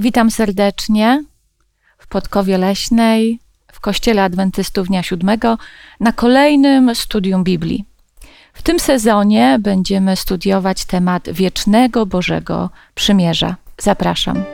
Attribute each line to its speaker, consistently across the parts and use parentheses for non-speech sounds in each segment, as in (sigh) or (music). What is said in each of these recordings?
Speaker 1: Witam serdecznie w Podkowie Leśnej, w Kościele Adwentystów Dnia Siódmego, na kolejnym studium Biblii. W tym sezonie będziemy studiować temat wiecznego Bożego Przymierza. Zapraszam.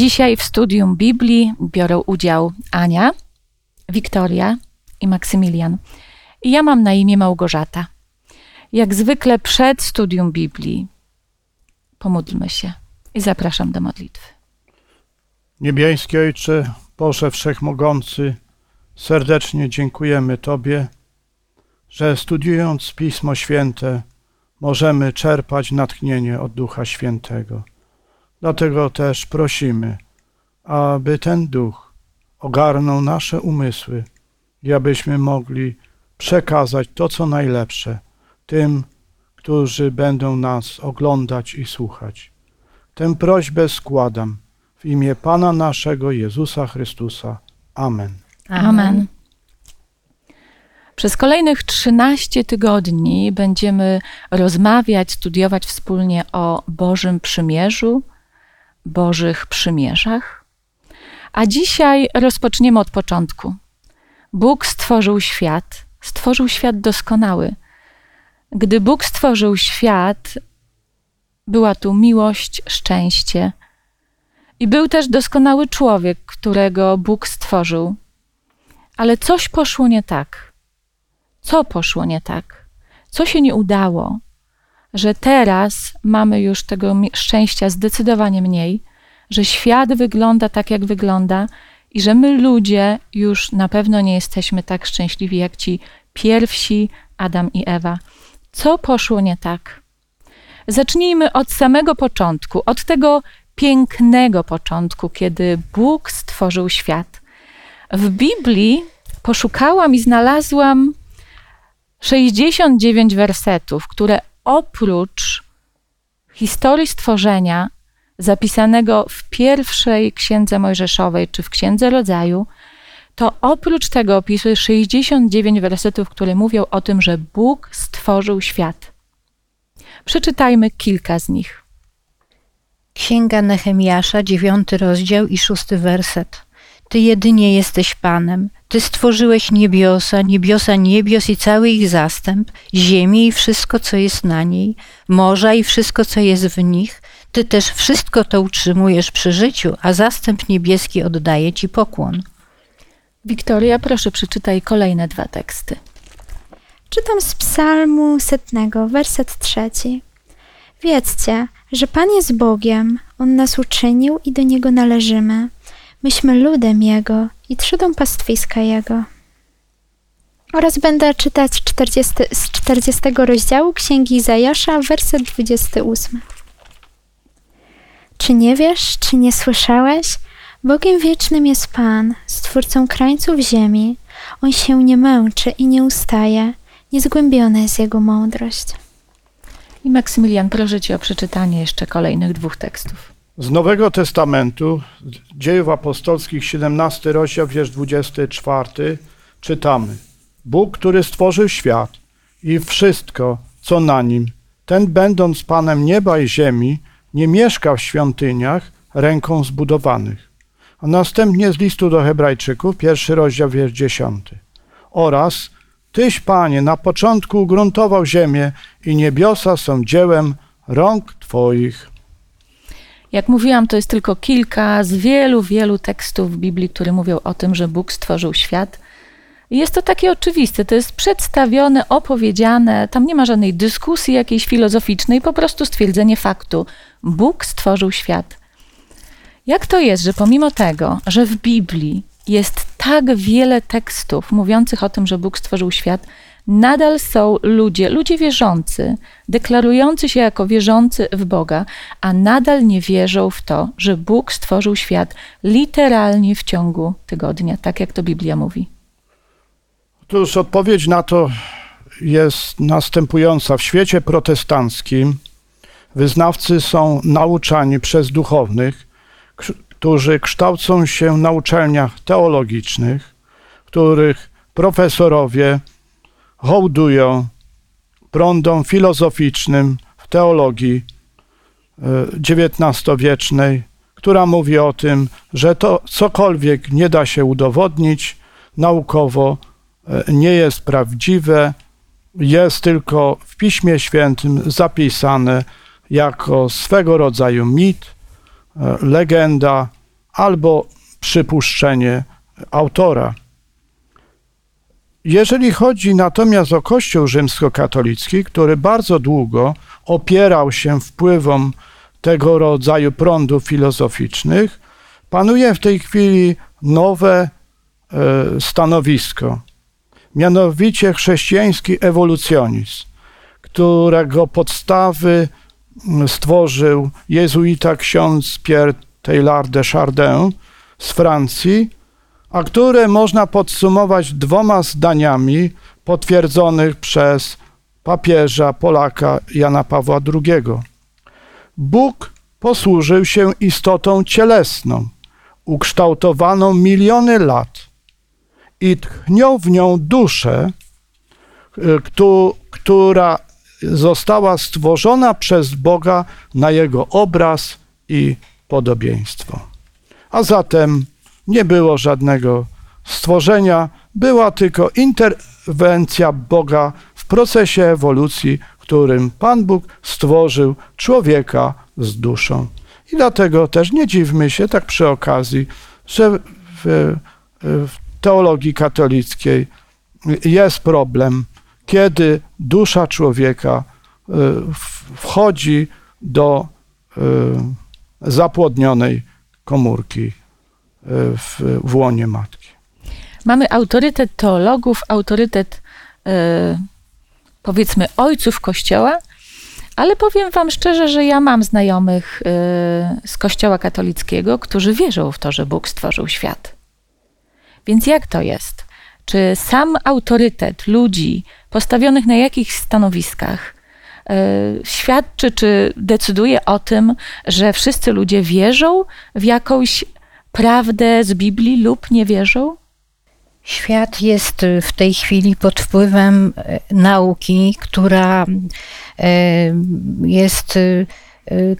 Speaker 1: Dzisiaj w studium Biblii biorą udział Ania, Wiktoria i Maksymilian. Ja mam na imię Małgorzata. Jak zwykle przed studium Biblii pomódlmy się i zapraszam do modlitwy.
Speaker 2: Niebiański Ojcze, Boże Wszechmogący, serdecznie dziękujemy Tobie, że studiując Pismo Święte możemy czerpać natchnienie od Ducha Świętego. Dlatego też prosimy, aby ten duch ogarnął nasze umysły i abyśmy mogli przekazać to, co najlepsze tym, którzy będą nas oglądać i słuchać. Tę prośbę składam w imię Pana naszego Jezusa Chrystusa. Amen.
Speaker 1: Amen. Przez kolejnych 13 tygodni będziemy rozmawiać, studiować wspólnie o Bożym Przymierzu, Bożych Przymierzach. A dzisiaj rozpoczniemy od początku. Bóg stworzył świat, stworzył świat doskonały. Gdy Bóg stworzył świat, była tu miłość, szczęście. I był też doskonały człowiek, którego Bóg stworzył. Ale coś poszło nie tak. Co poszło nie tak? Co się nie udało? Że teraz mamy już tego szczęścia zdecydowanie mniej, że świat wygląda tak, jak wygląda i że my ludzie już na pewno nie jesteśmy tak szczęśliwi jak ci pierwsi Adam i Ewa. Co poszło nie tak? Zacznijmy od samego początku, od tego pięknego początku, kiedy Bóg stworzył świat. W Biblii poszukałam i znalazłam 69 wersetów, które oprócz historii stworzenia zapisanego w pierwszej księdze Mojżeszowej czy w księdze rodzaju, to oprócz tego opisuje 69 wersetów, które mówią o tym, że Bóg stworzył świat. Przeczytajmy kilka z nich.
Speaker 3: Księga Nehemiasza, dziewiąty rozdział i szósty werset. Ty jedynie jesteś Panem. Ty stworzyłeś niebiosa, niebiosa niebios i cały ich zastęp, ziemię i wszystko, co jest na niej, morza i wszystko, co jest w nich. Ty też wszystko to utrzymujesz przy życiu, a zastęp niebieski oddaje Ci pokłon.
Speaker 1: Wiktoria, proszę przeczytaj kolejne dwa teksty.
Speaker 4: Czytam z psalmu setnego, werset trzeci. Wiedzcie, że Pan jest Bogiem, On nas uczynił i do Niego należymy. Myśmy ludem Jego i trzodą pastwiska Jego. Oraz będę czytać 40, z 40 rozdziału Księgi Izajasza, werset 28. Czy nie wiesz, czy nie słyszałeś? Bogiem wiecznym jest Pan, stwórcą krańców ziemi. On się nie męczy i nie ustaje. Niezgłębiona jest Jego mądrość.
Speaker 1: I Maksymilian, proszę Cię o przeczytanie jeszcze kolejnych dwóch tekstów.
Speaker 2: Z Nowego Testamentu, Dziejów Apostolskich, 17 rozdział, wiersz 24, czytamy. Bóg, który stworzył świat i wszystko, co na nim, ten będąc Panem nieba i ziemi, nie mieszka w świątyniach ręką zbudowanych. A następnie z listu do Hebrajczyków, pierwszy rozdział, wiersz 10. Oraz Tyś, Panie, na początku ugruntował ziemię i niebiosa są dziełem rąk Twoich.
Speaker 1: Jak mówiłam, to jest tylko kilka z wielu, wielu tekstów w Biblii, które mówią o tym, że Bóg stworzył świat. Jest to takie oczywiste, to jest przedstawione, opowiedziane, tam nie ma żadnej dyskusji jakiejś filozoficznej, po prostu stwierdzenie faktu. Bóg stworzył świat. Jak to jest, że pomimo tego, że w Biblii jest tak wiele tekstów mówiących o tym, że Bóg stworzył świat, nadal są ludzie, ludzie wierzący, deklarujący się jako wierzący w Boga, a nadal nie wierzą w to, że Bóg stworzył świat literalnie w ciągu tygodnia, tak jak to Biblia mówi.
Speaker 2: Otóż odpowiedź na to jest następująca. W świecie protestanckim Wyznawcy są nauczani przez duchownych, którzy kształcą się na uczelniach teologicznych, których profesorowie hołdują prądom filozoficznym w teologii XIX-wiecznej, e, która mówi o tym, że to cokolwiek nie da się udowodnić naukowo, e, nie jest prawdziwe, jest tylko w Piśmie Świętym zapisane jako swego rodzaju mit, e, legenda albo przypuszczenie autora. Jeżeli chodzi natomiast o Kościół rzymskokatolicki, który bardzo długo opierał się wpływom tego rodzaju prądów filozoficznych, panuje w tej chwili nowe e, stanowisko, mianowicie chrześcijański ewolucjonizm, którego podstawy stworzył jezuita ksiądz Pierre Taylor de Chardin z Francji, a które można podsumować dwoma zdaniami potwierdzonych przez papieża Polaka Jana Pawła II. Bóg posłużył się istotą cielesną, ukształtowaną miliony lat i tchniął w nią duszę, która została stworzona przez Boga na jego obraz i podobieństwo. A zatem nie było żadnego stworzenia, była tylko interwencja Boga w procesie ewolucji, w którym Pan Bóg stworzył człowieka z duszą. I dlatego też nie dziwmy się, tak przy okazji, że w, w teologii katolickiej jest problem, kiedy dusza człowieka y, wchodzi do y, zapłodnionej komórki w, w łonie matki.
Speaker 1: Mamy autorytet teologów, autorytet e, powiedzmy ojców Kościoła, ale powiem Wam szczerze, że ja mam znajomych e, z Kościoła katolickiego, którzy wierzą w to, że Bóg stworzył świat. Więc jak to jest? Czy sam autorytet ludzi postawionych na jakichś stanowiskach e, świadczy, czy decyduje o tym, że wszyscy ludzie wierzą w jakąś prawdę z Biblii lub nie wierzą?
Speaker 3: Świat jest w tej chwili pod wpływem e, nauki, która e, jest,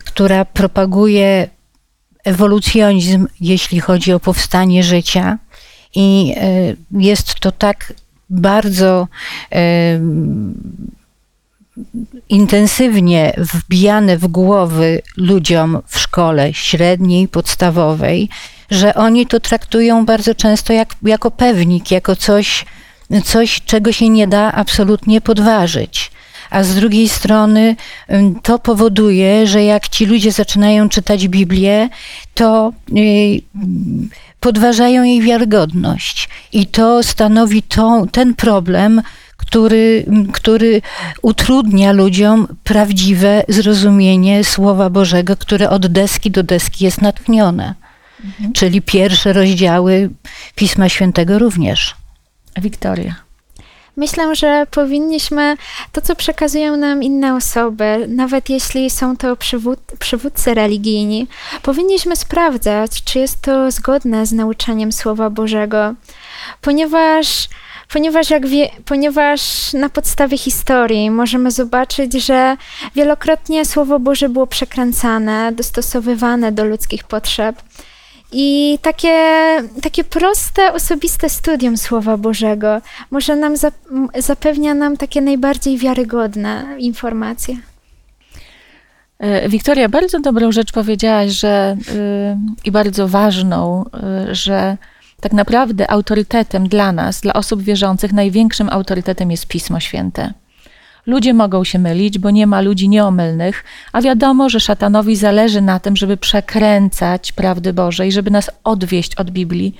Speaker 3: która propaguje ewolucjonizm, jeśli chodzi o powstanie życia. I jest to tak bardzo intensywnie wbijane w głowy ludziom w szkole średniej, podstawowej, że oni to traktują bardzo często jak, jako pewnik, jako coś, coś, czego się nie da absolutnie podważyć. A z drugiej strony to powoduje, że jak ci ludzie zaczynają czytać Biblię, to y, podważają jej wiarygodność. I to stanowi ten problem, który, który utrudnia ludziom prawdziwe zrozumienie Słowa Bożego, które od deski do deski jest natchnione. Mhm. Czyli pierwsze rozdziały Pisma Świętego również.
Speaker 1: Wiktoria.
Speaker 4: Myślę, że powinniśmy to, co przekazują nam inne osoby, nawet jeśli są to przywód, przywódcy religijni, powinniśmy sprawdzać, czy jest to zgodne z nauczaniem Słowa Bożego, ponieważ ponieważ, jak wie, ponieważ na podstawie historii możemy zobaczyć, że wielokrotnie Słowo Boże było przekręcane, dostosowywane do ludzkich potrzeb. I takie, takie proste, osobiste studium Słowa Bożego może nam zapewnia nam takie najbardziej wiarygodne informacje.
Speaker 1: E, Wiktoria, bardzo dobrą rzecz powiedziałaś, że yy, i bardzo ważną, yy, że tak naprawdę autorytetem dla nas, dla osób wierzących, największym autorytetem jest Pismo Święte. Ludzie mogą się mylić, bo nie ma ludzi nieomylnych, a wiadomo, że szatanowi zależy na tym, żeby przekręcać prawdy Boże i żeby nas odwieść od Biblii.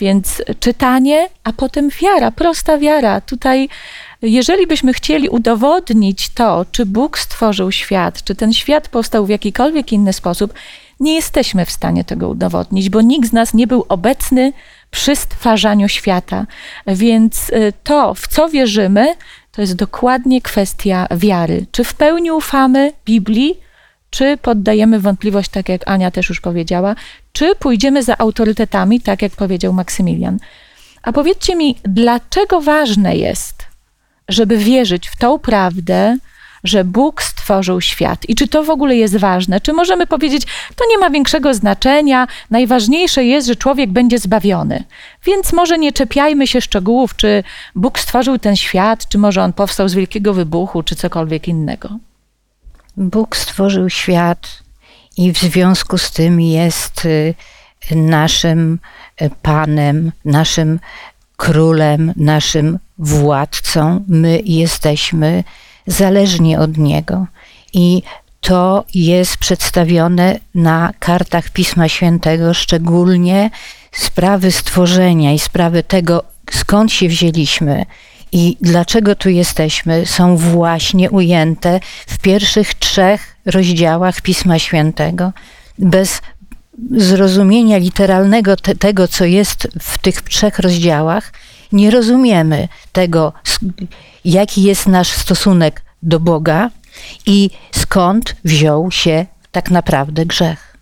Speaker 1: Więc czytanie, a potem wiara, prosta wiara. Tutaj, jeżeli byśmy chcieli udowodnić to, czy Bóg stworzył świat, czy ten świat powstał w jakikolwiek inny sposób, nie jesteśmy w stanie tego udowodnić, bo nikt z nas nie był obecny przy stwarzaniu świata. Więc y, to, w co wierzymy, to jest dokładnie kwestia wiary. Czy w pełni ufamy Biblii, czy poddajemy wątpliwość, tak jak Ania też już powiedziała, czy pójdziemy za autorytetami, tak jak powiedział Maksymilian. A powiedzcie mi, dlaczego ważne jest, żeby wierzyć w tą prawdę, że Bóg stworzył świat. I czy to w ogóle jest ważne? Czy możemy powiedzieć, to nie ma większego znaczenia, najważniejsze jest, że człowiek będzie zbawiony. Więc może nie czepiajmy się szczegółów, czy Bóg stworzył ten świat, czy może on powstał z wielkiego wybuchu, czy cokolwiek innego.
Speaker 3: Bóg stworzył świat i w związku z tym jest y, naszym y, Panem, naszym królem, naszym władcą. My jesteśmy zależni od Niego. I to jest przedstawione na kartach Pisma Świętego, szczególnie sprawy stworzenia i sprawy tego, skąd się wzięliśmy i dlaczego tu jesteśmy, są właśnie ujęte w pierwszych trzech rozdziałach Pisma Świętego. Bez zrozumienia literalnego te, tego, co jest w tych trzech rozdziałach, nie rozumiemy tego, jaki jest nasz stosunek do Boga i skąd wziął się tak naprawdę grzech.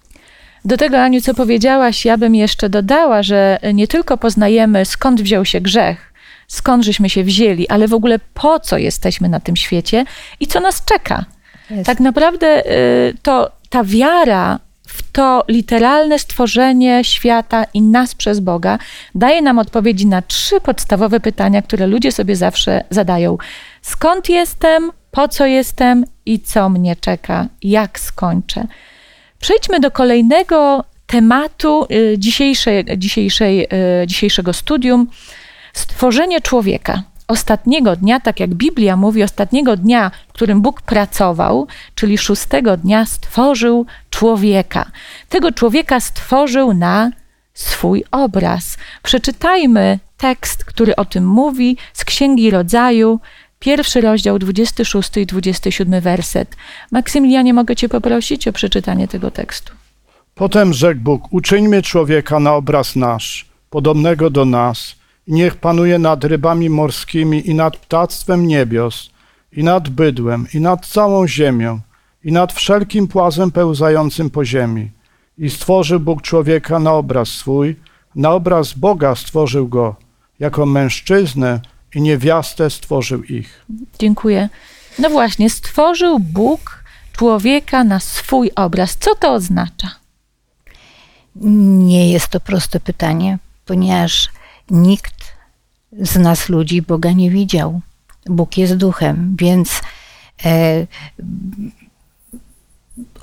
Speaker 1: Do tego, Aniu, co powiedziałaś, ja bym jeszcze dodała, że nie tylko poznajemy, skąd wziął się grzech, skąd żeśmy się wzięli, ale w ogóle po co jesteśmy na tym świecie i co nas czeka. Jest. Tak naprawdę y, to ta wiara to literalne stworzenie świata i nas przez Boga daje nam odpowiedzi na trzy podstawowe pytania, które ludzie sobie zawsze zadają. Skąd jestem, po co jestem? I co mnie czeka, jak skończę. Przejdźmy do kolejnego tematu y, dzisiejszej, dzisiejszej, y, dzisiejszego studium. Stworzenie człowieka. Ostatniego dnia, tak jak Biblia mówi, ostatniego dnia, w którym Bóg pracował, czyli szóstego dnia, stworzył człowieka. Tego człowieka stworzył na swój obraz. Przeczytajmy tekst, który o tym mówi z Księgi Rodzaju, pierwszy rozdział, 26 i 27 werset. Maksymilianie, mogę Cię poprosić o przeczytanie tego tekstu.
Speaker 2: Potem rzekł Bóg: Uczyńmy człowieka na obraz nasz, podobnego do nas niech panuje nad rybami morskimi i nad ptactwem niebios, i nad bydłem, i nad całą ziemią, i nad wszelkim płazem pełzającym po ziemi. I stworzył Bóg człowieka na obraz swój, na obraz Boga stworzył go, jako mężczyznę i niewiastę stworzył ich.
Speaker 1: Dziękuję. No właśnie, stworzył Bóg człowieka na swój obraz. Co to oznacza?
Speaker 3: Nie jest to proste pytanie, ponieważ nikt z nas ludzi Boga nie widział. Bóg jest duchem, więc e,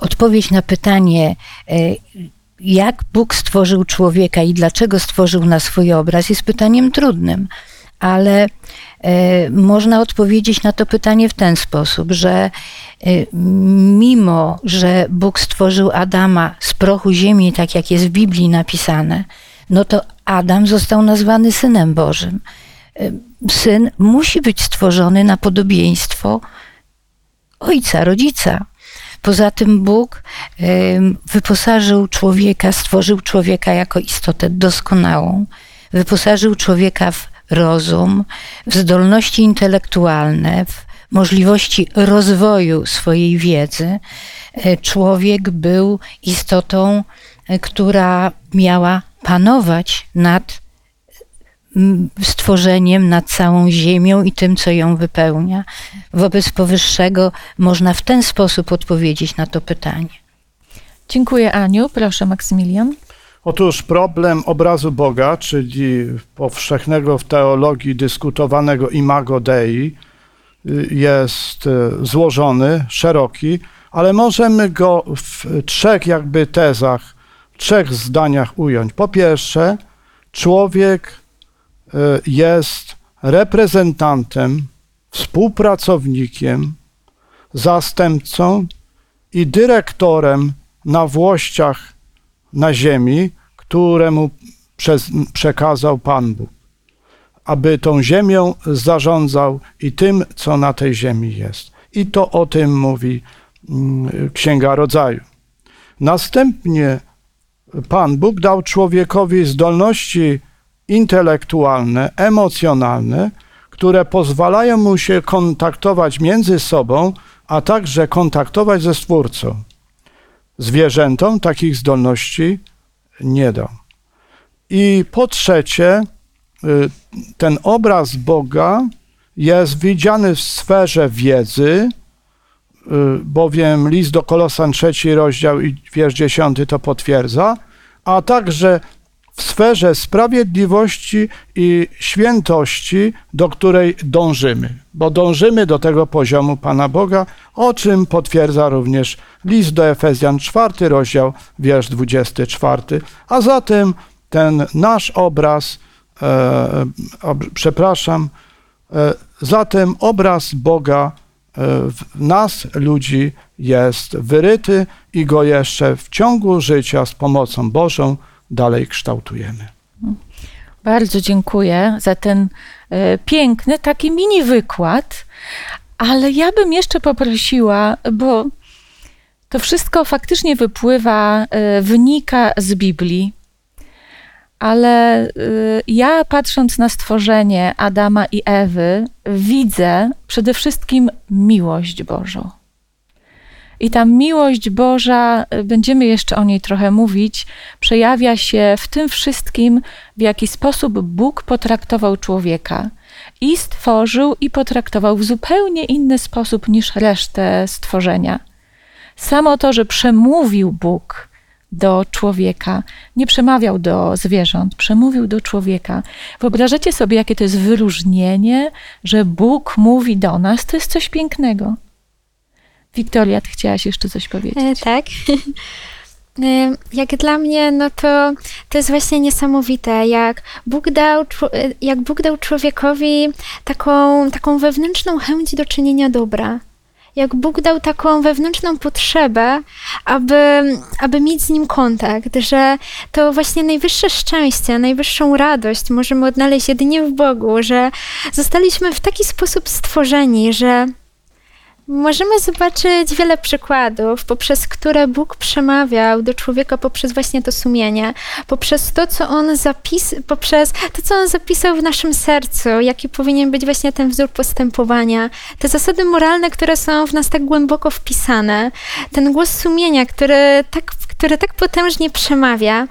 Speaker 3: odpowiedź na pytanie, e, jak Bóg stworzył człowieka i dlaczego stworzył na swój obraz, jest pytaniem trudnym, ale e, można odpowiedzieć na to pytanie w ten sposób, że e, mimo, że Bóg stworzył Adama z prochu ziemi, tak jak jest w Biblii napisane, no to Adam został nazwany synem Bożym. Syn musi być stworzony na podobieństwo ojca, rodzica. Poza tym Bóg wyposażył człowieka, stworzył człowieka jako istotę doskonałą, wyposażył człowieka w rozum, w zdolności intelektualne, w możliwości rozwoju swojej wiedzy. E, człowiek był istotą, e, która miała panować nad stworzeniem, nad całą ziemią i tym, co ją wypełnia. Wobec powyższego można w ten sposób odpowiedzieć na to pytanie.
Speaker 1: Dziękuję, Aniu. Proszę, Maksymilian.
Speaker 2: Otóż problem obrazu Boga, czyli powszechnego w teologii dyskutowanego imago Dei, y, jest y, złożony, szeroki, ale możemy go w trzech jakby tezach, trzech zdaniach ująć. Po pierwsze, człowiek jest reprezentantem, współpracownikiem, zastępcą i dyrektorem na włościach na ziemi, któremu przez, przekazał Pan Bóg, aby tą ziemią zarządzał i tym, co na tej ziemi jest. I to o tym mówi mm, Księga Rodzaju. Następnie Pan Bóg dał człowiekowi zdolności intelektualne, emocjonalne, które pozwalają mu się kontaktować między sobą, a także kontaktować ze Stwórcą. zwierzętom takich zdolności nie dał. I po trzecie, y, ten obraz Boga jest widziany w sferze wiedzy, y, bowiem list do Kolosan trzeci rozdział i wiersz dziesiąty to potwierdza, a także w sferze sprawiedliwości i świętości, do której dążymy, bo dążymy do tego poziomu Pana Boga, o czym potwierdza również list do Efezjan, czwarty rozdział, wiersz 24. A zatem ten nasz obraz, e, ob, przepraszam, e, zatem obraz Boga e, w nas, ludzi, jest wyryty i go jeszcze w ciągu życia z pomocą Bożą dalej kształtujemy.
Speaker 1: Bardzo dziękuję za ten e, piękny, taki mini wykład, ale ja bym jeszcze poprosiła, bo to wszystko faktycznie wypływa, e, wynika z Biblii, ale e, ja patrząc na stworzenie Adama i Ewy, widzę przede wszystkim miłość Bożą. I ta miłość Boża, y, będziemy jeszcze o niej trochę mówić, przejawia się w tym wszystkim, w jaki sposób Bóg potraktował człowieka i stworzył i potraktował w zupełnie inny sposób niż resztę stworzenia. Samo to, że przemówił Bóg do człowieka, nie przemawiał do zwierząt, przemówił do człowieka. Wyobrażacie sobie, jakie to jest wyróżnienie, że Bóg mówi do nas? To jest coś pięknego. Wiktoria, ty chciałaś jeszcze coś powiedzieć?
Speaker 4: E, tak. (laughs) E, jak dla mnie, no to to jest właśnie niesamowite, jak Bóg dał, e, jak Bóg dał człowiekowi taką, taką wewnętrzną chęć do czynienia dobra. Jak Bóg dał taką wewnętrzną potrzebę, aby, aby mieć z nim kontakt, że to właśnie najwyższe szczęście, najwyższą radość możemy odnaleźć jedynie w Bogu, że zostaliśmy w taki sposób stworzeni, że Możemy zobaczyć wiele przykładów, poprzez które Bóg przemawiał do człowieka poprzez właśnie to sumienie, poprzez to, co on zapis, poprzez to, co on zapisał w naszym sercu, jaki powinien być właśnie ten wzór postępowania, te zasady moralne, które są w nas tak głęboko wpisane, ten głos sumienia, który tak, który tak potężnie przemawia.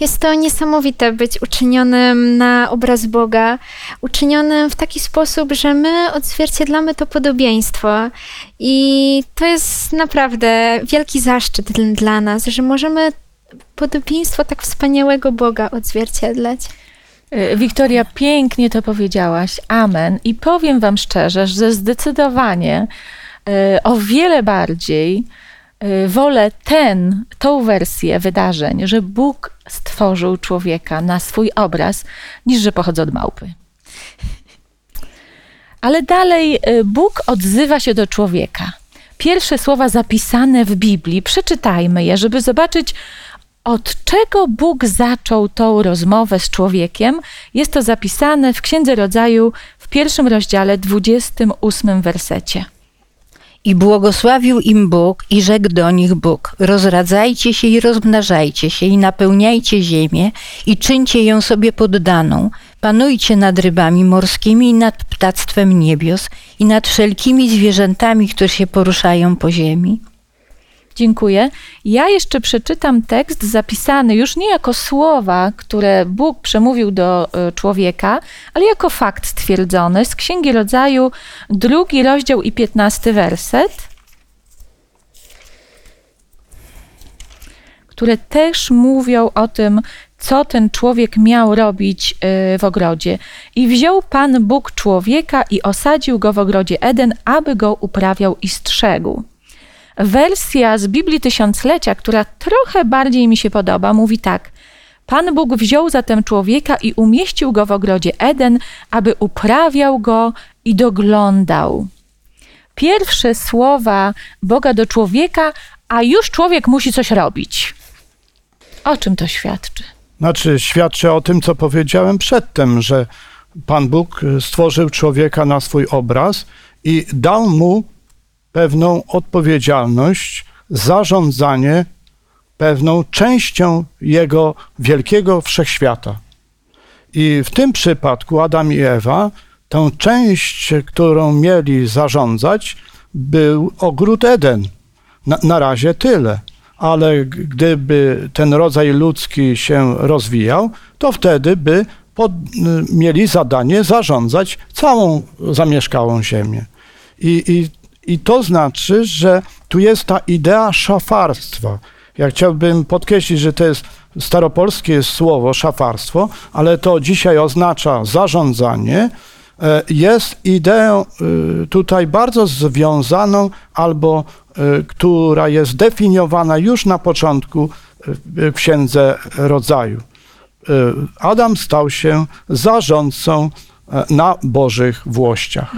Speaker 4: Jest to niesamowite być uczynionym na obraz Boga, uczynionym w taki sposób, że my odzwierciedlamy to podobieństwo. I to jest naprawdę wielki zaszczyt dla nas, że możemy podobieństwo tak wspaniałego Boga odzwierciedlać.
Speaker 1: Y, Wiktoria, pięknie to powiedziałaś. Amen. I powiem Wam szczerze, że zdecydowanie y, o wiele bardziej wolę ten, tą wersję wydarzeń, że Bóg stworzył człowieka na swój obraz, niż że pochodzę od małpy. Ale dalej y, Bóg odzywa się do człowieka. Pierwsze słowa zapisane w Biblii, przeczytajmy je, żeby zobaczyć, od czego Bóg zaczął tą rozmowę z człowiekiem. Jest to zapisane w Księdze Rodzaju w pierwszym rozdziale, 28 wersecie.
Speaker 3: I błogosławił im Bóg i rzekł do nich Bóg: Rozradzajcie się i rozmnażajcie się i napełniajcie ziemię i czyńcie ją sobie poddaną. Panujcie nad rybami morskimi i nad ptactwem niebios i nad wszelkimi zwierzętami, które się poruszają po ziemi.
Speaker 1: Dziękuję. Ja jeszcze przeczytam tekst zapisany już nie jako słowa, które Bóg przemówił do e, człowieka, ale jako fakt stwierdzony z Księgi Rodzaju, drugi rozdział i piętnasty werset, które też mówią o tym, co ten człowiek miał robić e, w ogrodzie. I wziął Pan Bóg człowieka i osadził go w ogrodzie Eden, aby go uprawiał i strzegł. Wersja z Biblii Tysiąclecia, która trochę bardziej mi się podoba, mówi tak. Pan Bóg wziął zatem człowieka i umieścił go w ogrodzie Eden, aby uprawiał go i doglądał. Pierwsze słowa Boga do człowieka, a już człowiek musi coś robić. O czym to świadczy?
Speaker 2: Znaczy, świadczy o tym, co powiedziałem przedtem, że Pan Bóg stworzył człowieka na swój obraz i dał mu pewną odpowiedzialność, zarządzanie pewną częścią jego wielkiego wszechświata. I w tym przypadku Adam i Ewa, tą część, którą mieli zarządzać, był ogród Eden, Na, na razie tyle. Ale gdyby ten rodzaj ludzki się rozwijał, to wtedy by pod, mieli zadanie zarządzać całą zamieszkałą ziemię. I, i, I to znaczy, że tu jest ta idea szafarstwa. Ja chciałbym podkreślić, że to jest staropolskie słowo szafarstwo, ale to dzisiaj oznacza zarządzanie. E, Jest ideą y, tutaj bardzo związaną albo y, która jest definiowana już na początku w Księdze Rodzaju. Adam stał się zarządcą e, na Bożych włościach.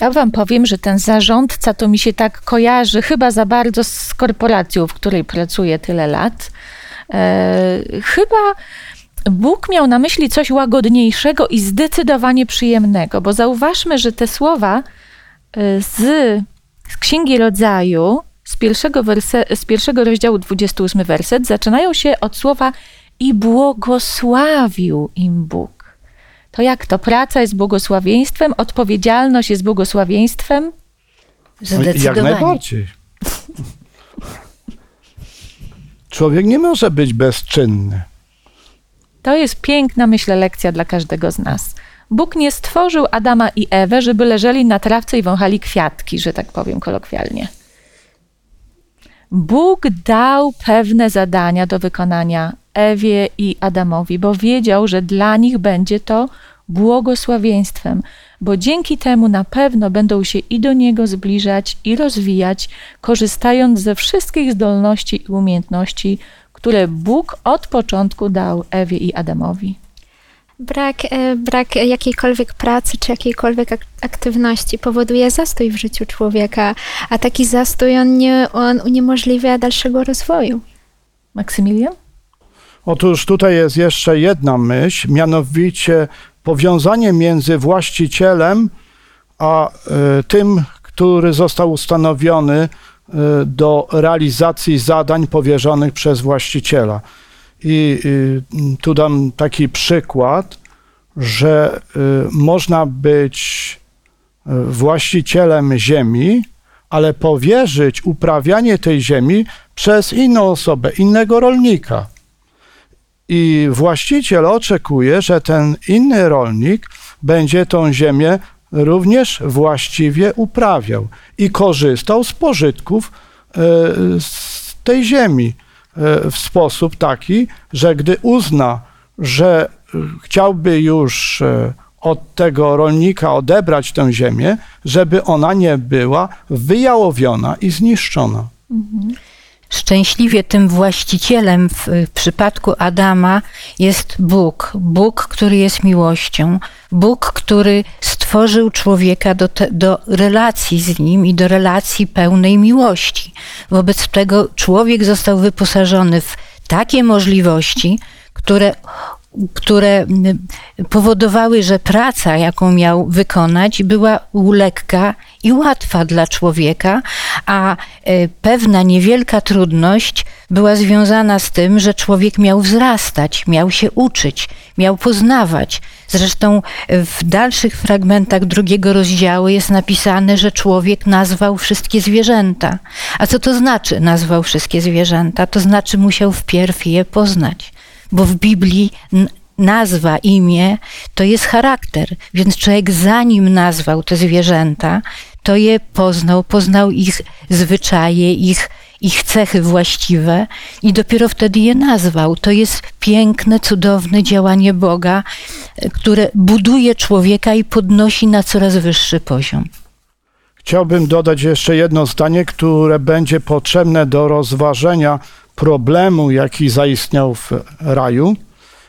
Speaker 1: Ja wam powiem, że ten zarządca to mi się tak kojarzy chyba za bardzo z korporacją, w której pracuję tyle lat. E, chyba Bóg miał na myśli coś łagodniejszego i zdecydowanie przyjemnego, bo zauważmy, że te słowa e, z, z Księgi Rodzaju, z pierwszego, werse, z pierwszego rozdziału 28 werset, zaczynają się od słowa i błogosławił im Bóg. To jak to? Praca jest błogosławieństwem, odpowiedzialność jest błogosławieństwem?
Speaker 2: No, Jak najbardziej. Człowiek nie może być bezczynny.
Speaker 1: To jest piękna, myślę, lekcja dla każdego z nas. Bóg nie stworzył Adama i Ewę, żeby leżeli na trawce i wąchali kwiatki, że tak powiem kolokwialnie. Bóg dał pewne zadania do wykonania Ewie i Adamowi, bo wiedział, że dla nich będzie to błogosławieństwem, bo dzięki temu na pewno będą się i do Niego zbliżać i rozwijać, korzystając ze wszystkich zdolności i umiejętności, które Bóg od początku dał Ewie i Adamowi.
Speaker 4: Brak, e, brak jakiejkolwiek pracy czy jakiejkolwiek ak- aktywności powoduje zastój w życiu człowieka, a taki zastój on, nie, on uniemożliwia dalszego rozwoju.
Speaker 1: Maksymilian?
Speaker 2: Otóż tutaj jest jeszcze jedna myśl, mianowicie powiązanie między właścicielem a e, tym, który został ustanowiony e, do realizacji zadań powierzonych przez właściciela. I y, tu dam taki przykład, że y, można być y, właścicielem ziemi, ale powierzyć uprawianie tej ziemi przez inną osobę, innego rolnika. I właściciel oczekuje, że ten inny rolnik będzie tą ziemię również właściwie uprawiał i korzystał z pożytków z tej ziemi w sposób taki, że gdy uzna, że e, chciałby już e, od tego rolnika odebrać tę ziemię, żeby ona nie była wyjałowiona i zniszczona.
Speaker 3: Szczęśliwie tym właścicielem w, w przypadku Adama jest Bóg. Bóg, który jest miłością. Bóg, który stworzył człowieka do, te, do relacji z nim i do relacji pełnej miłości. Wobec tego człowiek został wyposażony w takie możliwości, które które powodowały, że praca, jaką miał wykonać, była lekka i łatwa dla człowieka, a e, pewna niewielka trudność była związana z tym, że człowiek miał wzrastać, miał się uczyć, miał poznawać. Zresztą w dalszych fragmentach drugiego rozdziału jest napisane, że człowiek nazwał wszystkie zwierzęta. A co to znaczy nazwał wszystkie zwierzęta? To znaczy musiał wpierw je poznać bo w Biblii nazwa, imię to jest charakter, więc człowiek zanim nazwał te zwierzęta, to je poznał, poznał ich zwyczaje, ich, ich cechy właściwe i dopiero wtedy je nazwał. To jest piękne, cudowne działanie Boga, które buduje człowieka i podnosi na coraz wyższy poziom.
Speaker 2: Chciałbym dodać jeszcze jedno zdanie, które będzie potrzebne do rozważenia problemu, jaki zaistniał w raju.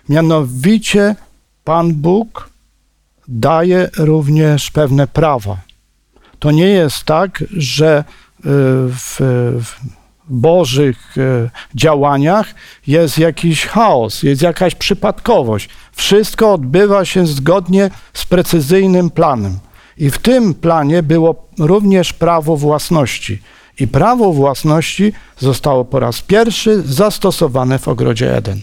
Speaker 2: Mianowicie Pan Bóg daje również pewne prawa. To nie jest tak, że y, w, w Bożych y, działaniach jest jakiś chaos, jest jakaś przypadkowość. Wszystko odbywa się zgodnie z precyzyjnym planem. I w tym planie było również prawo własności. I prawo własności zostało po raz pierwszy zastosowane w ogrodzie Eden.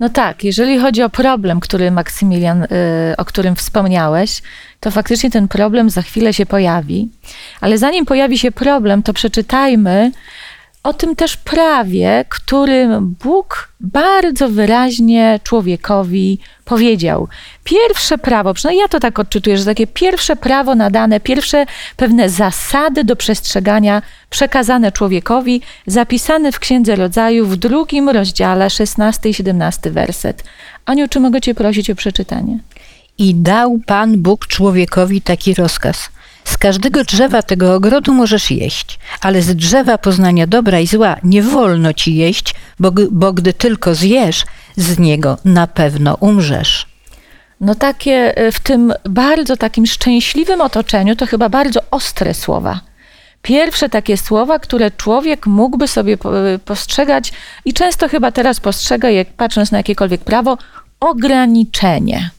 Speaker 1: No tak, jeżeli chodzi o problem, który Maksymilian, y, o którym wspomniałeś, to faktycznie ten problem za chwilę się pojawi. Ale zanim pojawi się problem, to przeczytajmy o tym też prawie, którym Bóg bardzo wyraźnie człowiekowi powiedział. Pierwsze prawo, przynajmniej ja to tak odczytuję, że takie pierwsze prawo nadane, pierwsze pewne zasady do przestrzegania przekazane człowiekowi, zapisane w Księdze Rodzaju w drugim rozdziale, 16 i 17 werset. Aniu, czy mogę Cię prosić o przeczytanie?
Speaker 3: I dał Pan Bóg człowiekowi taki rozkaz – każdego drzewa tego ogrodu możesz jeść, ale z drzewa poznania dobra i zła nie wolno ci jeść, bo, bo gdy tylko zjesz, z niego na pewno umrzesz.
Speaker 1: No takie e, w tym bardzo takim szczęśliwym otoczeniu to chyba bardzo ostre słowa. Pierwsze takie słowa, które człowiek mógłby sobie e, postrzegać i często chyba teraz postrzega, jak patrząc na jakiekolwiek prawo, ograniczenie.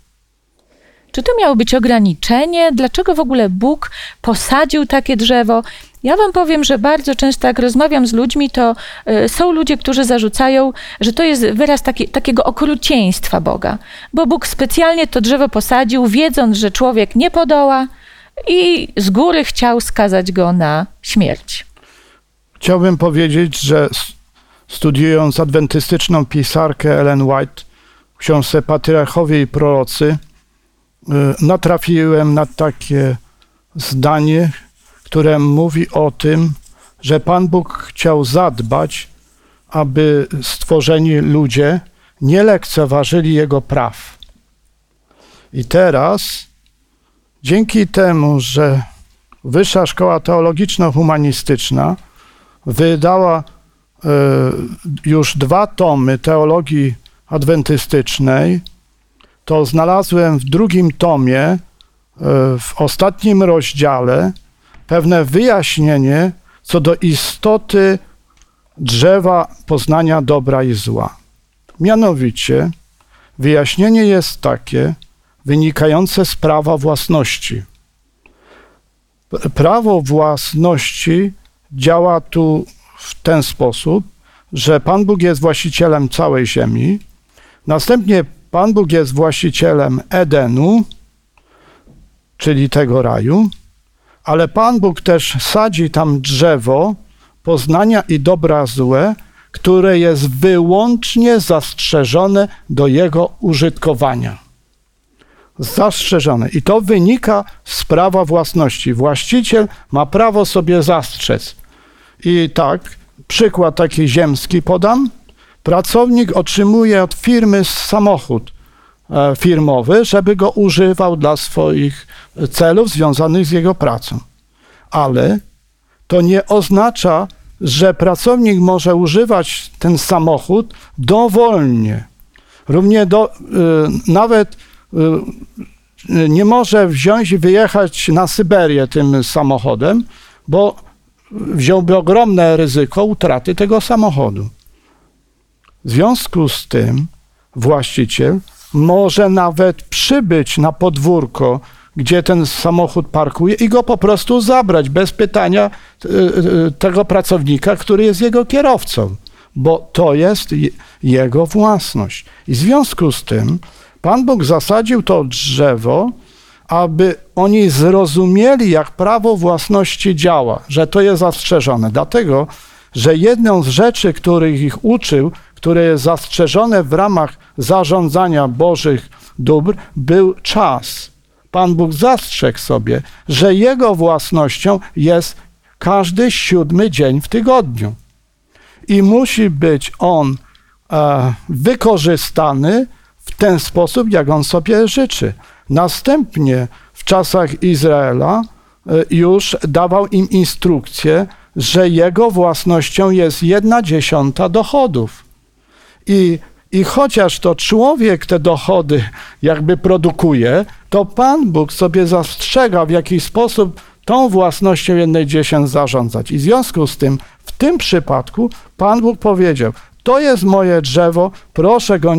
Speaker 1: Czy to miało być ograniczenie? Dlaczego w ogóle Bóg posadził takie drzewo? Ja wam powiem, że bardzo często jak rozmawiam z ludźmi, to y, są ludzie, którzy zarzucają, że to jest wyraz taki, takiego okrucieństwa Boga, bo Bóg specjalnie to drzewo posadził, wiedząc, że człowiek nie podoła i z góry chciał skazać go na śmierć.
Speaker 2: Chciałbym powiedzieć, że studiując adwentystyczną pisarkę Ellen White w książce Patriarchowie i Prorocy, natrafiłem na takie zdanie, które mówi o tym, że Pan Bóg chciał zadbać, aby stworzeni ludzie nie lekceważyli Jego praw. I teraz, dzięki temu, że Wyższa Szkoła Teologiczno-Humanistyczna wydała y, już dwa tomy teologii adwentystycznej, to znalazłem w drugim tomie, e, w ostatnim rozdziale, pewne wyjaśnienie co do istoty drzewa poznania dobra i zła. Mianowicie, wyjaśnienie jest takie, wynikające z prawa własności. Prawo własności działa tu w ten sposób, że Pan Bóg jest właścicielem całej ziemi, następnie Pan Bóg jest właścicielem Edenu, czyli tego raju, ale Pan Bóg też sadzi tam drzewo poznania i dobra złe, które jest wyłącznie zastrzeżone do jego użytkowania. Zastrzeżone. I to wynika z prawa własności. Właściciel ma prawo sobie zastrzec. I tak, przykład taki ziemski podam. Pracownik otrzymuje od firmy samochód e, firmowy, żeby go używał dla swoich celów związanych z jego pracą. Ale to nie oznacza, że pracownik może używać ten samochód dowolnie. Równie do, y, nawet y, nie może wziąć i wyjechać na Syberię tym samochodem, bo wziąłby ogromne ryzyko utraty tego samochodu. W związku z tym właściciel może nawet przybyć na podwórko, gdzie ten samochód parkuje i go po prostu zabrać bez pytania e, e, tego pracownika, który jest jego kierowcą, bo to jest jego własność. I w związku z tym Pan Bóg zasadził to drzewo, aby oni zrozumieli, jak prawo własności działa, że to jest zastrzeżone. Dlatego, że jedną z rzeczy, których ich uczył, które jest zastrzeżone w ramach zarządzania Bożych dóbr, był czas. Pan Bóg zastrzegł sobie, że Jego własnością jest każdy siódmy dzień w tygodniu. I musi być on e, wykorzystany w ten sposób, jak on sobie życzy. Następnie w czasach Izraela e, już dawał im instrukcję, że jego własnością jest jedna dziesiąta dochodów. I, I chociaż to człowiek te dochody jakby produkuje, to Pan Bóg sobie zastrzega, w jaki sposób tą własnością jednej dziesięć zarządzać. I w związku z tym, w tym przypadku, Pan Bóg powiedział: To jest moje drzewo, proszę go,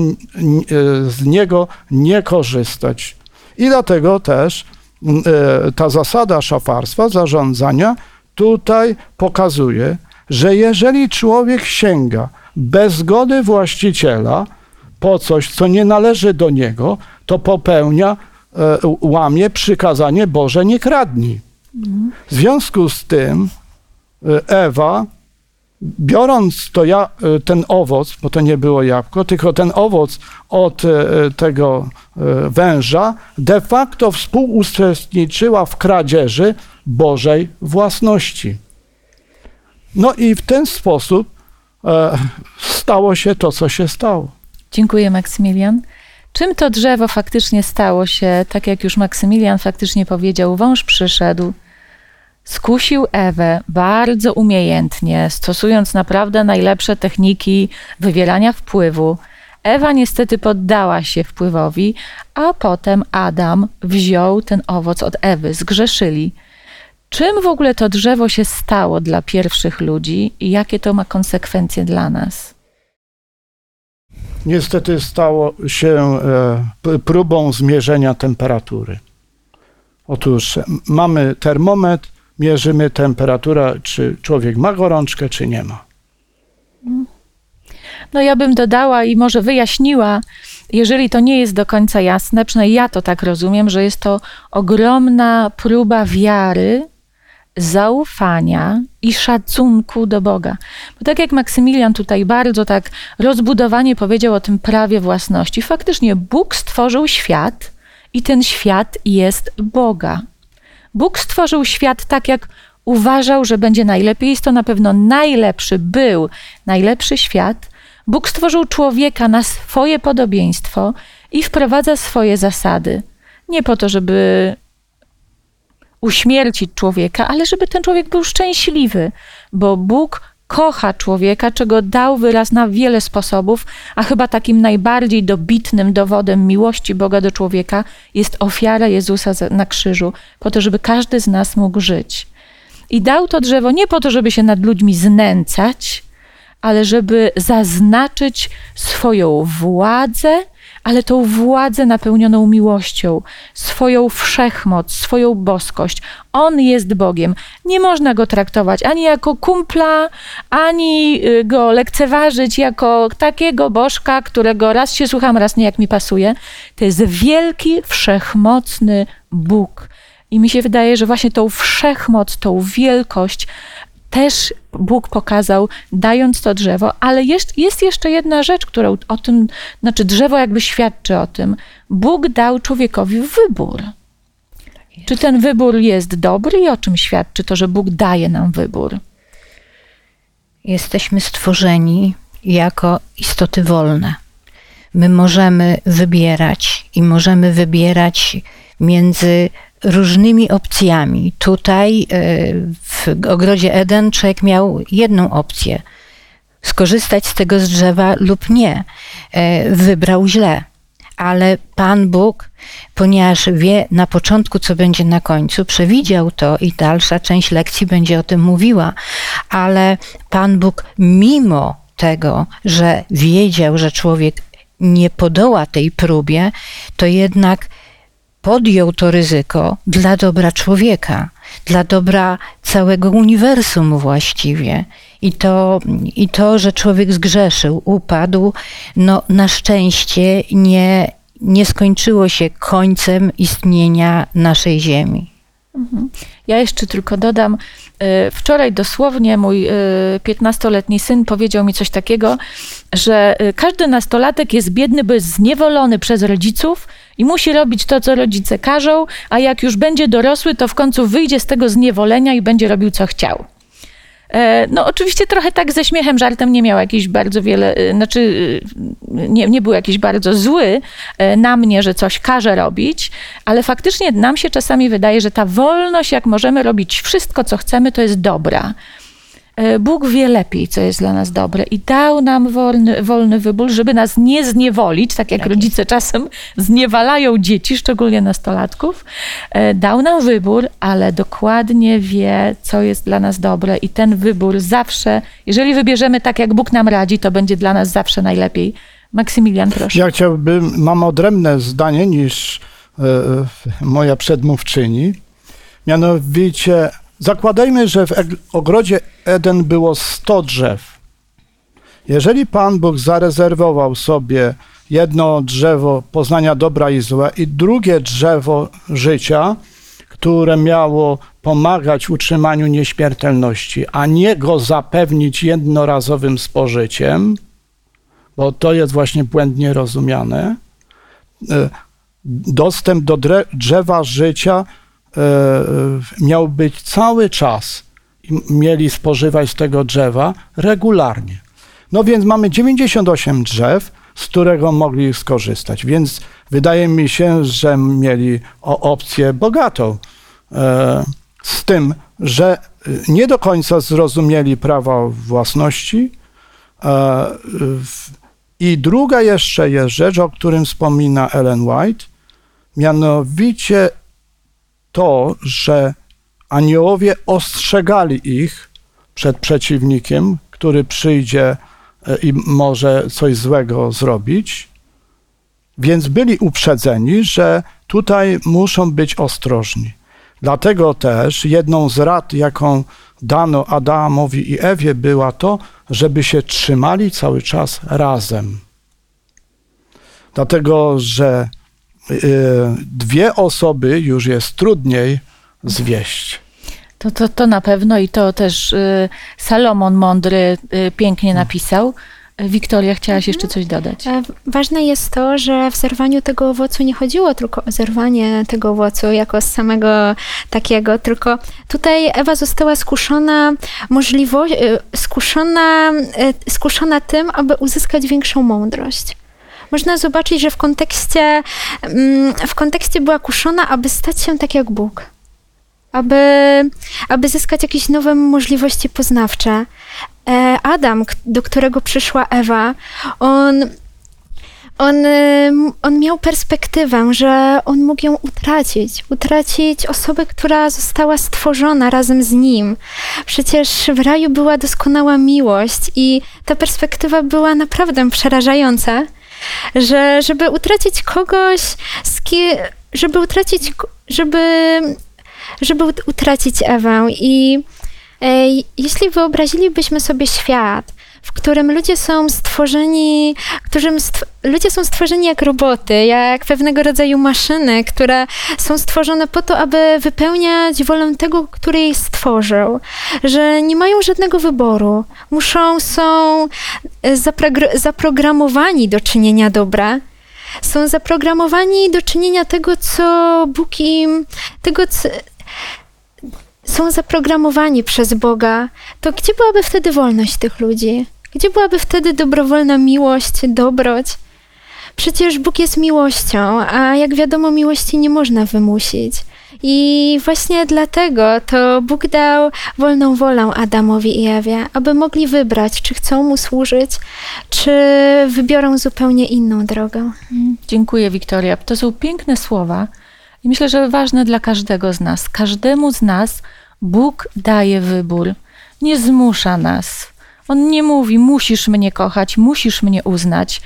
Speaker 2: z niego nie korzystać. I dlatego też e, ta zasada szafarstwa, zarządzania, tutaj pokazuje, że jeżeli człowiek sięga bez zgody właściciela, po coś, co nie należy do niego, to popełnia, e, łamie przykazanie Boże nie kradnij. W związku z tym e, Ewa, biorąc to ja, e, ten owoc, bo to nie było jabłko, tylko ten owoc od tego węża, de facto współuczestniczyła w kradzieży Bożej własności. No i w ten sposób stało się to, co się stało.
Speaker 1: Dziękuję, Maksymilian. Czym to drzewo faktycznie stało się, tak jak już Maksymilian faktycznie powiedział, wąż przyszedł, skusił Ewę bardzo umiejętnie, stosując naprawdę najlepsze techniki wywierania wpływu. Ewa niestety poddała się wpływowi, a potem Adam wziął ten owoc od Ewy, zgrzeszyli. Czym w ogóle to drzewo się stało dla pierwszych ludzi i jakie to ma konsekwencje dla nas?
Speaker 2: Niestety stało się e, próbą zmierzenia temperatury. Otóż m- mamy termometr, mierzymy temperaturę, czy człowiek ma gorączkę, czy nie ma.
Speaker 1: No ja bym dodała i może wyjaśniła, jeżeli to nie jest do końca jasne, przynajmniej ja to tak rozumiem, że jest to ogromna próba wiary, zaufania i szacunku do Boga. Bo tak jak Maksymilian tutaj bardzo tak rozbudowanie powiedział o tym prawie własności, faktycznie Bóg stworzył świat i ten świat jest Boga. Bóg stworzył świat tak, jak uważał, że będzie najlepiej. Jest to na pewno najlepszy, był najlepszy świat. Bóg stworzył człowieka na swoje podobieństwo i wprowadza swoje zasady. Nie po to, żeby uśmiercić człowieka, ale żeby ten człowiek był szczęśliwy, bo Bóg kocha człowieka, czego dał wyraz na wiele sposobów, a chyba takim najbardziej dobitnym dowodem miłości Boga do człowieka jest ofiara Jezusa na krzyżu, po to, żeby każdy z nas mógł żyć. I dał to drzewo nie po to, żeby się nad ludźmi znęcać, ale żeby zaznaczyć swoją władzę, ale tą władzę napełnioną miłością, swoją wszechmoc, swoją boskość. On jest Bogiem. Nie można go traktować ani jako kumpla, ani y, go lekceważyć jako takiego bożka, którego raz się słucham, raz nie jak mi pasuje. To jest wielki, wszechmocny Bóg. I mi się wydaje, że właśnie tą wszechmoc, tą wielkość też Bóg pokazał, dając to drzewo, ale jest, jest jeszcze jedna rzecz, która o tym, znaczy drzewo jakby świadczy o tym. Bóg dał człowiekowi wybór. Czy ten wybór jest dobry i o czym świadczy to, że Bóg daje nam wybór?
Speaker 3: Jesteśmy stworzeni jako istoty wolne. My możemy wybierać i możemy wybierać między różnymi opcjami. Tutaj e, w ogrodzie Eden człowiek miał jedną opcję: skorzystać z tego z drzewa lub nie. E, Wybrał źle. Ale Pan Bóg, ponieważ wie na początku, co będzie na końcu, przewidział to i dalsza część lekcji będzie o tym mówiła, ale Pan Bóg, mimo tego, że wiedział, że człowiek nie podoła tej próbie, to jednak podjął to ryzyko dla dobra człowieka, dla dobra całego uniwersum właściwie. I to, I to, że człowiek zgrzeszył, upadł, no na szczęście nie, nie skończyło się końcem istnienia naszej Ziemi.
Speaker 1: Ja jeszcze tylko dodam, e, wczoraj dosłownie mój e, 15-letni syn powiedział mi coś takiego, że e, każdy nastolatek jest biedny, bo jest zniewolony przez rodziców i musi robić to, co rodzice każą, a jak już będzie dorosły, to w końcu wyjdzie z tego zniewolenia i będzie robił, co chciał. E, No, oczywiście trochę tak ze śmiechem, żartem nie miał jakiś bardzo wiele, e, znaczy e, nie, nie był jakiś bardzo zły na mnie, że coś każe robić, ale faktycznie nam się czasami wydaje, że ta wolność, jak możemy robić wszystko, co chcemy, to jest dobra. E, Bóg wie lepiej, co jest dla nas dobre i dał nam wolny, wolny wybór, żeby nas nie zniewolić, tak jak
Speaker 3: Tak
Speaker 1: rodzice czasem zniewalają dzieci, szczególnie nastolatków. E, Dał nam wybór, ale dokładnie wie, co jest dla nas dobre i ten wybór zawsze, jeżeli wybierzemy tak, jak Bóg nam radzi, to będzie dla nas zawsze najlepiej. Maksymilian, proszę.
Speaker 2: Ja chciałbym, mam odrębne zdanie niż e, moja przedmówczyni. Mianowicie, zakładajmy, że w ogrodzie Eden było 100 drzew. Jeżeli Pan Bóg zarezerwował sobie jedno drzewo poznania dobra i złe i drugie drzewo życia, które miało pomagać utrzymaniu nieśmiertelności, a nie go zapewnić jednorazowym spożyciem, bo to jest właśnie błędnie rozumiane. E, dostęp do drzewa życia miał być cały czas mieli spożywać z tego drzewa regularnie. No więc mamy 98 drzew, z którego mogli skorzystać. Więc wydaje mi się, że mieli opcję bogatą. E, z tym, że nie do końca zrozumieli prawa własności. E, I druga jeszcze jest rzecz, o którym wspomina Ellen White, mianowicie to, że aniołowie ostrzegali ich przed przeciwnikiem, który przyjdzie e, i może coś złego zrobić. Więc byli uprzedzeni, że tutaj muszą być ostrożni. Dlatego też jedną z rad, jaką dano Adamowi i Ewie, była to, żeby się trzymali cały czas razem. Dlatego, że dwie osoby już jest trudniej zwieść.
Speaker 1: To, to, to na pewno i to też y, Salomon mądry y, pięknie napisał. Wiktoria, chciałaś jeszcze coś dodać?
Speaker 4: E, ważne jest to, że w zerwaniu tego owocu nie chodziło tylko o zerwanie tego owocu jako z samego takiego, tylko tutaj Ewa została skuszona możliwość, e, skuszona, skuszona tym, aby uzyskać większą mądrość można zobaczyć, że w kontekście, mm, w kontekście była kuszona, aby stać się tak jak Bóg. Aby, aby zyskać jakieś nowe możliwości poznawcze. E, Adam, do którego przyszła Ewa, on on, on miał perspektywę, że on mógł ją utracić, utracić osobę, która została stworzona razem z nim. Przecież w raju była doskonała miłość i ta perspektywa była naprawdę przerażająca, że żeby utracić kogoś, żeby utracić, żeby, żeby utracić Ewę. I jeśli wyobrazilibyśmy sobie świat, w którym ludzie są stworzeni, którym stw ludzie są stworzeni jak roboty, jak pewnego rodzaju maszyny, które są stworzone po to, aby wypełniać wolę tego, który jej stworzył, że nie mają żadnego wyboru, muszą, są e, zaprogramowani do czynienia dobra, są zaprogramowani do czynienia tego, co Bóg im, tego, co, są zaprogramowani przez Boga, to gdzie byłaby wtedy wolność tych ludzi? Gdzie byłaby wtedy dobrowolna miłość, dobroć? Przecież Bóg jest miłością, a jak wiadomo, miłości nie można wymusić. I właśnie dlatego to Bóg dał wolną wolę Adamowi i Ewie, aby mogli wybrać, czy chcą mu służyć, czy wybiorą zupełnie inną drogę.
Speaker 1: Dziękuję, Wiktoria. To są piękne słowa i myślę, że ważne dla każdego z nas. Każdemu z nas Bóg daje wybór, nie zmusza nas. On nie mówi, musisz mnie kochać, musisz mnie uznać.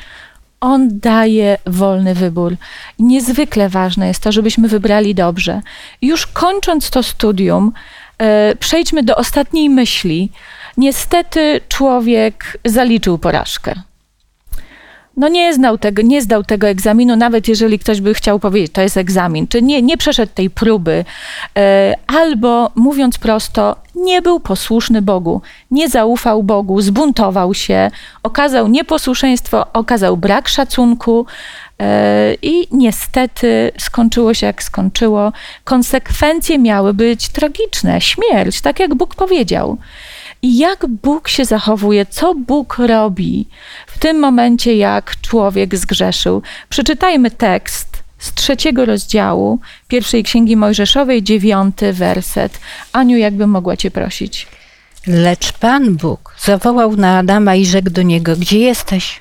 Speaker 1: On daje wolny wybór. Niezwykle ważne jest to, żebyśmy wybrali dobrze. już kończąc to studium, e, przejdźmy do ostatniej myśli. Niestety człowiek zaliczył porażkę no nie znał tego, nie zdał tego egzaminu, nawet jeżeli ktoś by chciał powiedzieć, to jest egzamin, czy nie, nie przeszedł tej próby, e, albo mówiąc prosto, nie był posłuszny Bogu, nie zaufał Bogu, zbuntował się, okazał nieposłuszeństwo, okazał brak szacunku, e, i niestety skończyło się jak skończyło. Konsekwencje miały być tragiczne, śmierć, tak jak Bóg powiedział. I jak Bóg się zachowuje, co Bóg robi w tym momencie, jak człowiek zgrzeszył. Przeczytajmy tekst z trzeciego rozdziału pierwszej księgi Mojżeszowej, dziewiąty werset. Aniu, jakbym mogła Cię prosić.
Speaker 3: Lecz Pan Bóg zawołał na Adama i rzekł do niego: Gdzie jesteś?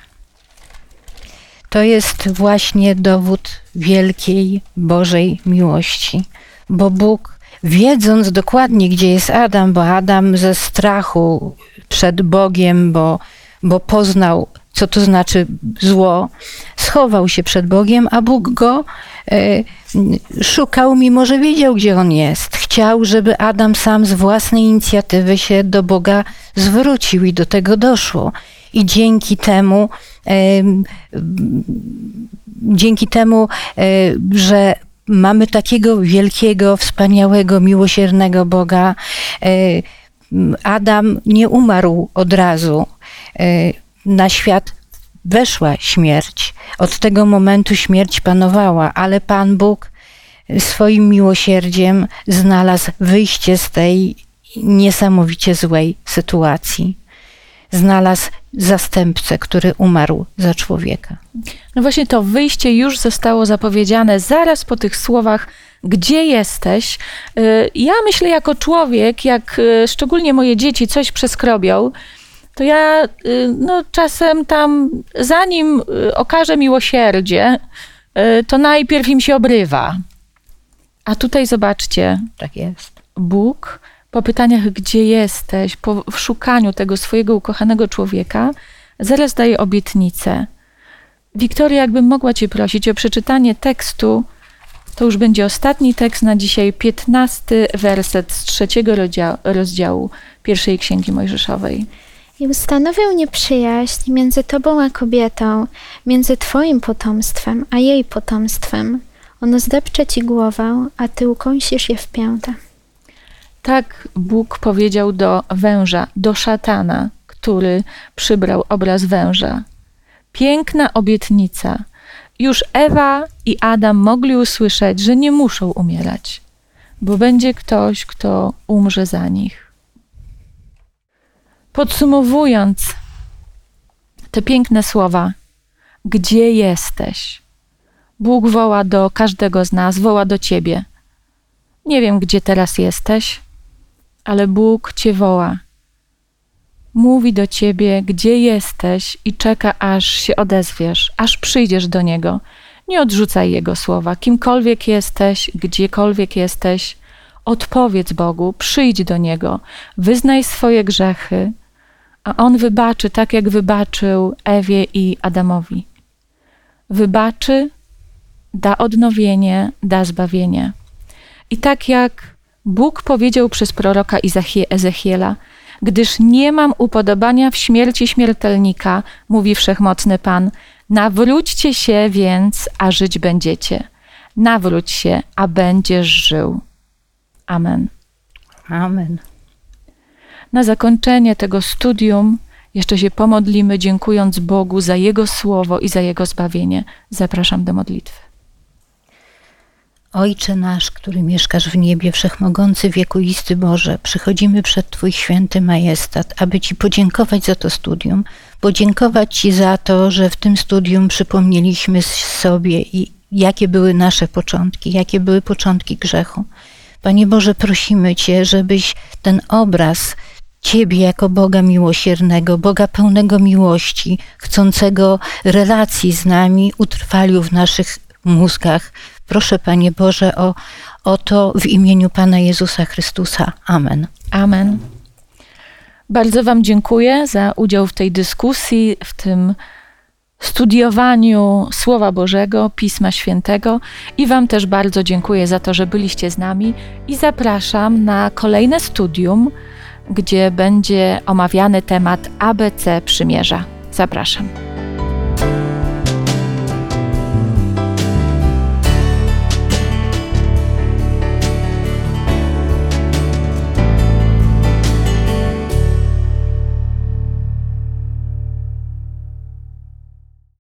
Speaker 3: To jest właśnie dowód wielkiej Bożej miłości, bo Bóg wiedząc dokładnie, gdzie jest Adam, bo Adam ze strachu przed Bogiem, bo, bo poznał, co to znaczy zło, schował się przed Bogiem, a Bóg go e, szukał, mimo że wiedział, gdzie on jest. Chciał, żeby Adam sam z własnej inicjatywy się do Boga zwrócił i do tego doszło. I dzięki temu, dzięki temu, e, że mamy takiego wielkiego, wspaniałego, miłosiernego Boga, e, Adam nie umarł od razu. E, na świat weszła śmierć. Od tego momentu śmierć panowała, ale Pan Bóg swoim miłosierdziem znalazł wyjście z tej niesamowicie złej sytuacji. Znalazł zastępcę, który umarł za człowieka.
Speaker 1: No właśnie to wyjście już zostało zapowiedziane zaraz po tych słowach, gdzie jesteś. Y, ja myślę jako człowiek, jak y, szczególnie moje dzieci coś przeskrobią, to ja y, no, czasem tam, zanim okażę miłosierdzie, to najpierw im się obrywa. A tutaj zobaczcie.
Speaker 3: Tak jest.
Speaker 1: Bóg po pytaniach, gdzie jesteś, po szukaniu tego swojego ukochanego człowieka, zaraz daje obietnicę. Wiktoria, jakbym mogła Cię prosić o przeczytanie tekstu, to już będzie ostatni tekst na dzisiaj, piętnasty werset z trzeciego rozdziału pierwszej Księgi Mojżeszowej.
Speaker 4: I ustanowił nieprzyjaźń między Tobą a kobietą, między Twoim potomstwem a jej potomstwem. Ono zdepcze Ci głowę, a Ty ukąsisz je w piętę.
Speaker 1: Tak Bóg powiedział do węża, do szatana, który przybrał obraz węża. Piękna obietnica. Już Ewa i Adam mogli usłyszeć, że nie muszą umierać, bo będzie ktoś, kto umrze za nich. Podsumowując te piękne słowa, gdzie jesteś? Bóg woła do każdego z nas, woła do ciebie. Nie wiem, gdzie teraz jesteś, ale Bóg cię woła. Mówi do ciebie, gdzie jesteś i czeka, aż się odezwiesz, aż przyjdziesz do Niego. Nie odrzucaj Jego słowa. Kimkolwiek jesteś, gdziekolwiek jesteś, odpowiedz Bogu, przyjdź do Niego, wyznaj swoje grzechy, a On wybaczy tak, jak wybaczył Ewie i Adamowi. Wybaczy, da odnowienie, da zbawienie. I tak jak Bóg powiedział przez proroka Ezechiela, gdyż nie mam upodobania w śmierci śmiertelnika, mówi wszechmocny Pan, nawróćcie się więc, a żyć będziecie. Nawróć się, a będziesz żył. Amen.
Speaker 3: Amen.
Speaker 1: Na zakończenie tego studium jeszcze się pomodlimy, dziękując Bogu za Jego słowo i za Jego zbawienie. Zapraszam do modlitwy.
Speaker 3: Ojcze nasz, który mieszkasz w niebie, wszechmogący wiekuisty Boże, przychodzimy przed Twój święty majestat, aby Ci podziękować za to studium, podziękować Ci za to, że w tym studium przypomnieliśmy sobie jakie były nasze początki, jakie były początki grzechu. Panie Boże, prosimy Cię, żebyś ten obraz Ciebie jako Boga miłosiernego, Boga pełnego miłości, chcącego relacji z nami, utrwalił w naszych mózgach, Proszę Panie Boże o, o to w imieniu Pana Jezusa Chrystusa. Amen.
Speaker 1: Amen. Bardzo Wam dziękuję za udział w tej dyskusji, w tym studiowaniu Słowa Bożego, Pisma Świętego i Wam też bardzo dziękuję za to, że byliście z nami i zapraszam na kolejne studium, gdzie będzie omawiany temat ABC Przymierza. Zapraszam.